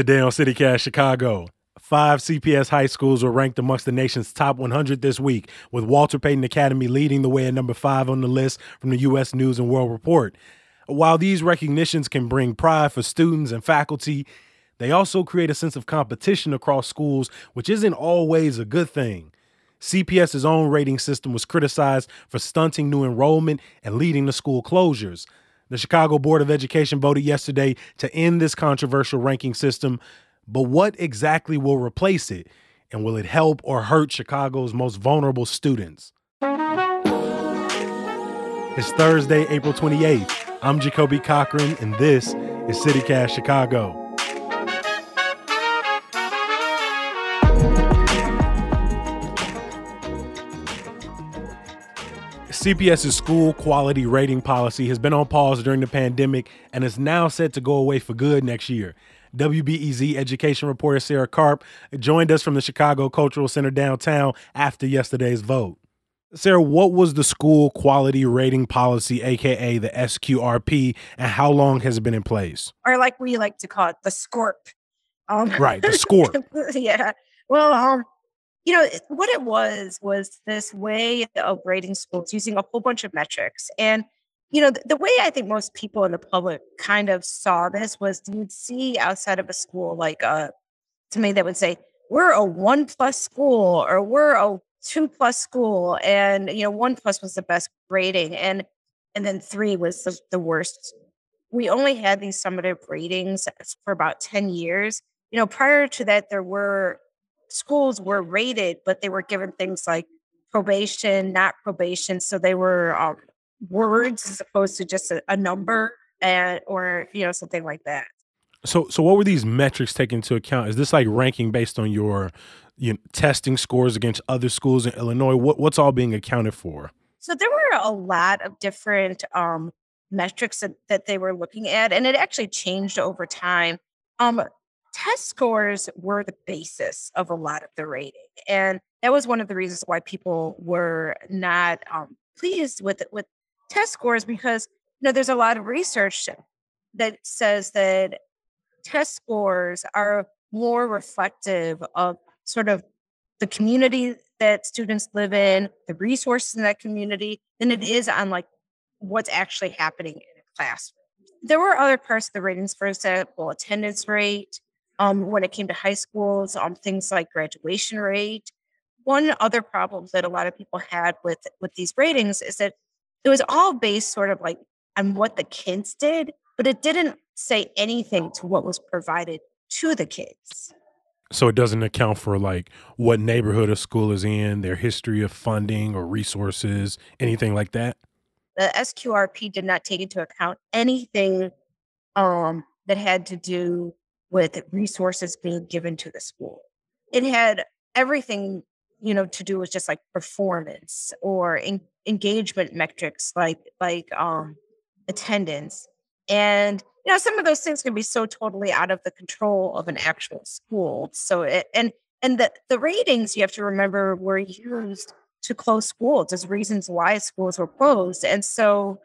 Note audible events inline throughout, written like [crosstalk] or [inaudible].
Today on CityCast Chicago, five CPS high schools were ranked amongst the nation's top 100 this week, with Walter Payton Academy leading the way at number five on the list from the U.S. News and World Report. While these recognitions can bring pride for students and faculty, they also create a sense of competition across schools, which isn't always a good thing. CPS's own rating system was criticized for stunting new enrollment and leading to school closures. The Chicago Board of Education voted yesterday to end this controversial ranking system, but what exactly will replace it? And will it help or hurt Chicago's most vulnerable students? It's Thursday, April 28th. I'm Jacoby Cochran, and this is CityCast Chicago. CPS's school quality rating policy has been on pause during the pandemic and is now set to go away for good next year. WBEZ education reporter Sarah Karp joined us from the Chicago Cultural Center downtown after yesterday's vote. Sarah, what was the school quality rating policy, aka the SQRP, and how long has it been in place? Or like we like to call it, the SCORP. Um, right, the SCORP. [laughs] yeah. Well, um, you know, what it was was this way of rating schools using a whole bunch of metrics. And, you know, the, the way I think most people in the public kind of saw this was you'd see outside of a school, like uh, to me, they would say, we're a one plus school or we're a two plus school. And, you know, one plus was the best grading And, and then three was the, the worst. We only had these summative ratings for about 10 years. You know, prior to that, there were schools were rated, but they were given things like probation, not probation. So they were um, words as opposed to just a, a number and or you know something like that. So so what were these metrics taken into account? Is this like ranking based on your you know, testing scores against other schools in Illinois? What what's all being accounted for? So there were a lot of different um, metrics that, that they were looking at, and it actually changed over time. Um, test scores were the basis of a lot of the rating. And that was one of the reasons why people were not um, pleased with with test scores because you know there's a lot of research that says that test scores are more reflective of sort of the community that students live in, the resources in that community, than it is on like what's actually happening in a classroom. There were other parts of the ratings, for example, attendance rate, um, when it came to high schools, um, things like graduation rate. One other problem that a lot of people had with with these ratings is that it was all based sort of like on what the kids did, but it didn't say anything to what was provided to the kids. So it doesn't account for like what neighborhood a school is in, their history of funding or resources, anything like that. The SQRP did not take into account anything um, that had to do with resources being given to the school. It had everything, you know, to do with just like performance or engagement metrics like like um attendance. And you know, some of those things can be so totally out of the control of an actual school. So it, and and the the ratings you have to remember were used to close schools as reasons why schools were closed. And so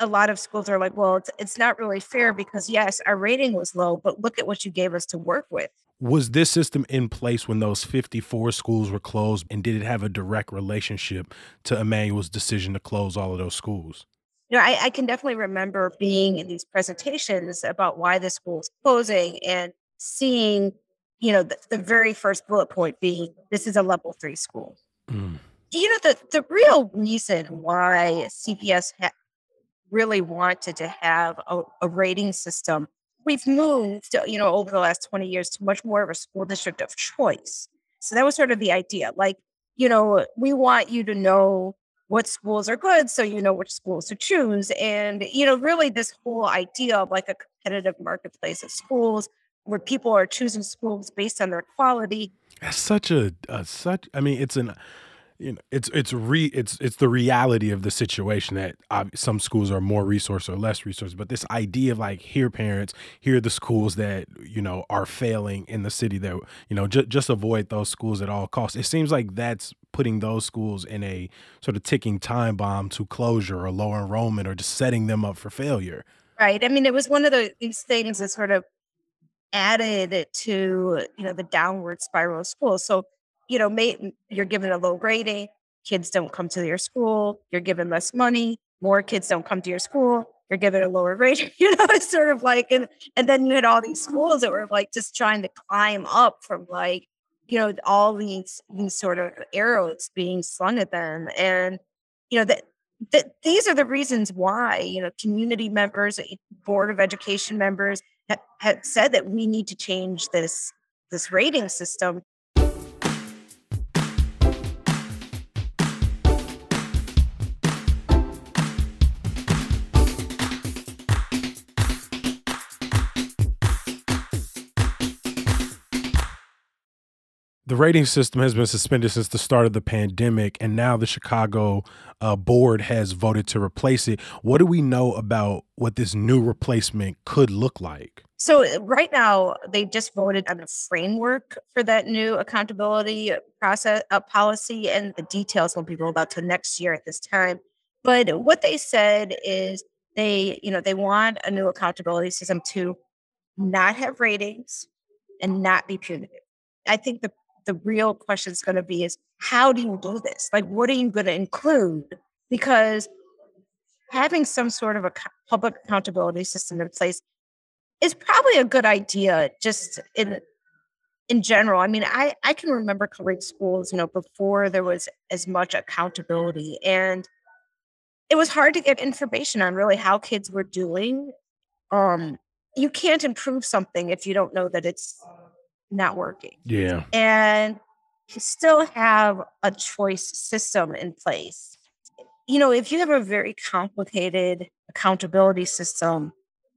a lot of schools are like, well, it's, it's not really fair because, yes, our rating was low, but look at what you gave us to work with. Was this system in place when those 54 schools were closed? And did it have a direct relationship to Emanuel's decision to close all of those schools? You know, I, I can definitely remember being in these presentations about why the school is closing and seeing, you know, the, the very first bullet point being this is a level three school. Mm. You know, the, the real reason why CPS ha- really wanted to have a, a rating system. We've moved, uh, you know, over the last 20 years to much more of a school district of choice. So that was sort of the idea. Like, you know, we want you to know what schools are good so you know which schools to choose. And, you know, really this whole idea of like a competitive marketplace of schools where people are choosing schools based on their quality. That's such a, a such, I mean, it's an, you know it's it's re it's it's the reality of the situation that uh, some schools are more resource or less resource but this idea of like here parents here the schools that you know are failing in the city that you know just just avoid those schools at all costs. It seems like that's putting those schools in a sort of ticking time bomb to closure or lower enrollment or just setting them up for failure. Right. I mean it was one of the, these things that sort of added to you know the downward spiral of schools. So you know, may, you're given a low rating, kids don't come to your school, you're given less money, more kids don't come to your school, you're given a lower rating. [laughs] You know, it's sort of like, and and then you had all these schools that were like just trying to climb up from like, you know, all these these sort of arrows being slung at them, and you know that. That these are the reasons why you know community members, eh, board of education members have, have said that we need to change this this rating system the rating system has been suspended since the start of the pandemic, and now the Chicago uh, board has voted to replace it. What do we know about what this new replacement could look like? So, right now, they just voted on a framework for that new accountability process uh, policy, and the details won't be rolled out till next year at this time. But what they said is they, you know, they want a new accountability system to not have ratings and not be punitive. I think the the real question is going to be is how do you do this? Like, what are you going to include? Because having some sort of a public accountability system in place is probably a good idea just in in general i mean i i can remember covering schools you know before there was as much accountability and it was hard to get information on really how kids were doing um you can't improve something if you don't know that it's not working. Yeah. And you still have a choice system in place. You know, if you have a very complicated accountability system,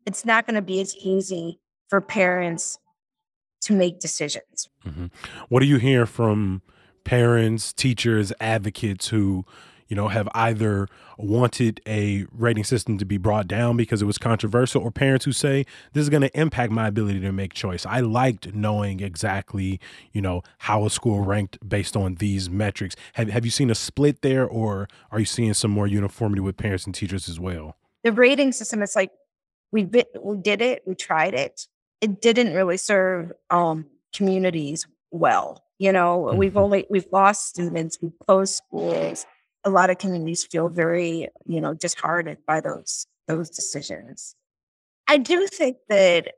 it's not going to be as easy for parents to make decisions. Mm-hmm. What do you hear from parents, teachers, advocates who you know, have either wanted a rating system to be brought down because it was controversial, or parents who say this is going to impact my ability to make choice. I liked knowing exactly, you know, how a school ranked based on these metrics. Have Have you seen a split there, or are you seeing some more uniformity with parents and teachers as well? The rating system is like we we did it, we tried it. It didn't really serve um, communities well. You know, mm-hmm. we've only we've lost students, we've closed schools a lot of communities feel very, you know, disheartened by those those decisions. I do think that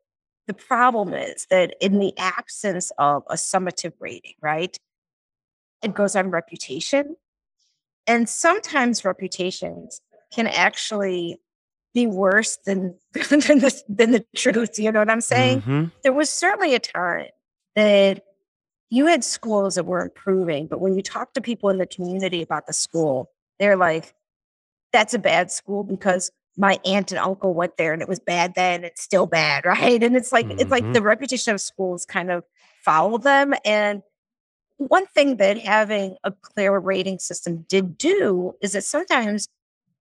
the problem is that in the absence of a summative rating, right, it goes on reputation. And sometimes reputations can actually be worse than [laughs] than the, than the truth. You know what I'm saying? Mm-hmm. There was certainly a time that you had schools that were improving, but when you talk to people in the community about the school, they're like, that's a bad school because my aunt and uncle went there and it was bad then, it's still bad, [laughs] right? And it's like mm-hmm. it's like mm-hmm. the reputation of schools kind of follow them. And one thing that having a clear rating system did do is that sometimes,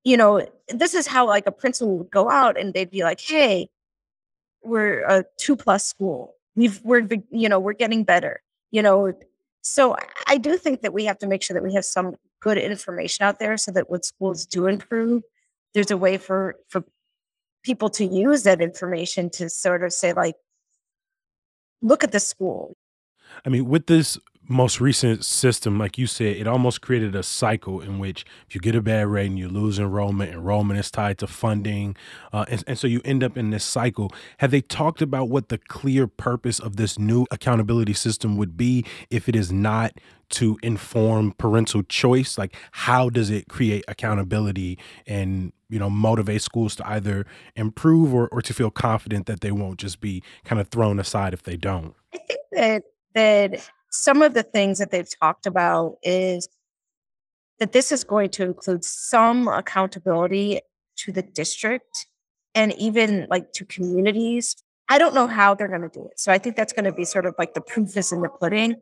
you know, this is how like a principal would go out and they'd be like, hey, we're a two plus school. We've we're you know, we're getting better you know so i do think that we have to make sure that we have some good information out there so that when schools do improve there's a way for for people to use that information to sort of say like look at the school i mean with this most recent system, like you said, it almost created a cycle in which if you get a bad rating, you lose enrollment. Enrollment is tied to funding. Uh, and, and so you end up in this cycle. Have they talked about what the clear purpose of this new accountability system would be if it is not to inform parental choice? Like, how does it create accountability and, you know, motivate schools to either improve or, or to feel confident that they won't just be kind of thrown aside if they don't? I think that that some of the things that they've talked about is that this is going to include some accountability to the district and even like to communities. I don't know how they're going to do it. So I think that's going to be sort of like the proof is in the pudding.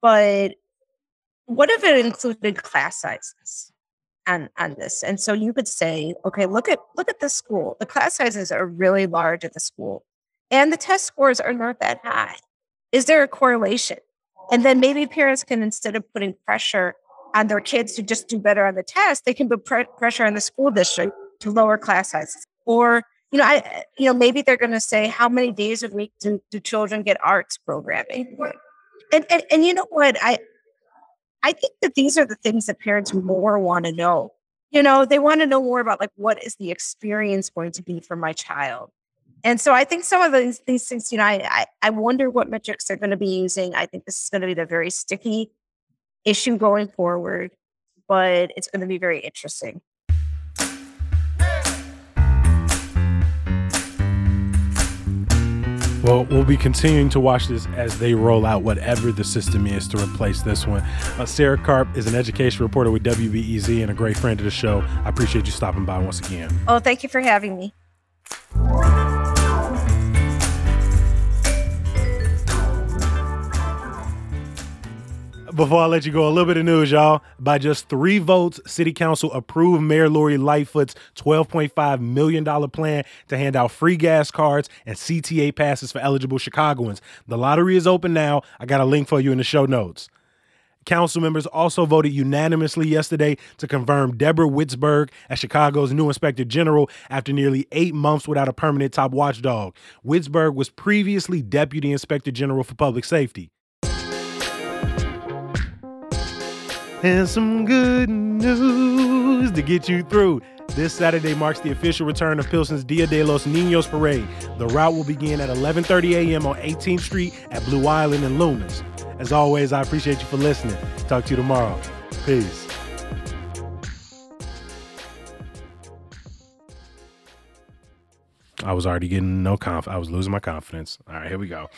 But what if it included class sizes on, on this? And so you could say, okay, look at look at the school. The class sizes are really large at the school. And the test scores are not that high. Is there a correlation? And then maybe parents can, instead of putting pressure on their kids to just do better on the test, they can put pre- pressure on the school district to lower class sizes. Or you know, I, you know, maybe they're going to say, how many days a week do, do children get arts programming? And, and, and you know what? I, I think that these are the things that parents more want to know. You know, they want to know more about like, what is the experience going to be for my child? And so I think some of these, these things, you know, I, I, I wonder what metrics they're going to be using. I think this is going to be the very sticky issue going forward, but it's going to be very interesting. Well, we'll be continuing to watch this as they roll out whatever the system is to replace this one. Uh, Sarah Karp is an education reporter with WBEZ and a great friend of the show. I appreciate you stopping by once again. Oh, thank you for having me. Before I let you go, a little bit of news, y'all. By just three votes, City Council approved Mayor Lori Lightfoot's $12.5 million plan to hand out free gas cards and CTA passes for eligible Chicagoans. The lottery is open now. I got a link for you in the show notes. Council members also voted unanimously yesterday to confirm Deborah Witzburg as Chicago's new inspector general after nearly eight months without a permanent top watchdog. Witzburg was previously deputy inspector general for public safety. And some good news to get you through. This Saturday marks the official return of Pilsen's Dia de los Niños parade. The route will begin at 11:30 a.m. on 18th Street at Blue Island and Loomis. As always, I appreciate you for listening. Talk to you tomorrow. Peace. I was already getting no conf. I was losing my confidence. All right, here we go.